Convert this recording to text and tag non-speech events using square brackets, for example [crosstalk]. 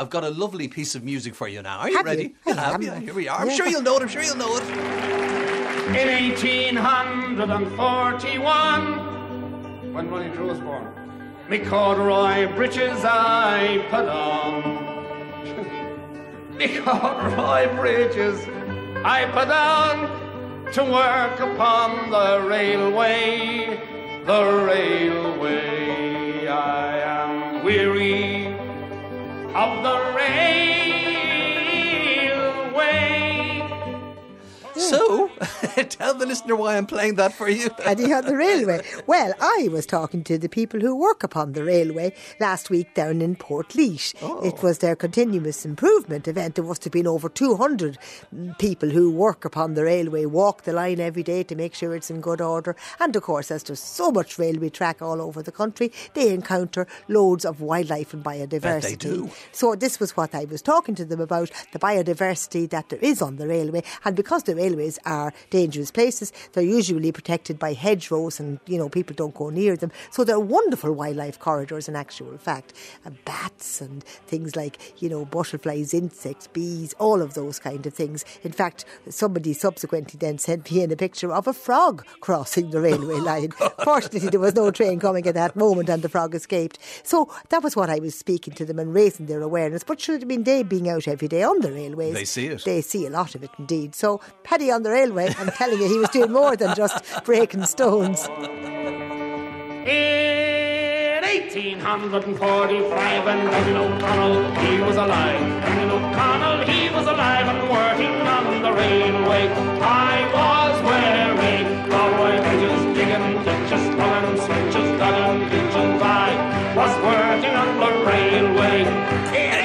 I've got a lovely piece of music for you now. Are you Have ready? you? I have you? Here we are. I'm Yeah. sure you'll know it. I'm sure you'll know it. In 1841, when Ronnie Drew was born, me corduroy breeches I put on. [laughs] me corduroy breeches I put on to work upon the railway, the railway. I am weary of the railway. So, [laughs] tell the listener why I'm playing that for you. [laughs] Paddy on the railway. Well, I was talking to the people who work upon the railway last week down in Port oh. It was their continuous improvement event. There must have been over 200 people who work upon the railway, walk the line every day to make sure it's in good order. And of course, as there's so much railway track all over the country, they encounter loads of wildlife and biodiversity. they do. So this was what I was talking to them about, the biodiversity that there is on the railway. And because the railways are dangerous places, they're usually protected by hedgerows and, you know, people don't go near them. So they're wonderful wildlife corridors in actual fact. And bats and things like, you know, butterflies, insects, bees, all of those kind of things. In fact, somebody subsequently then sent me in a picture of a frog crossing the railway [laughs] line. Fortunately, there was no train coming at that moment and the frog escaped. So that was what I was speaking to them and raising their awareness. But should have been they being out every day on the railways. They see it. They see a lot of it indeed. So Paddy on the railway, I'm telling you, he was doing more than just breaking stones. In 1845, and Daniel O'Connell, he was alive. Daniel O'Connell, he was alive and working on the railway.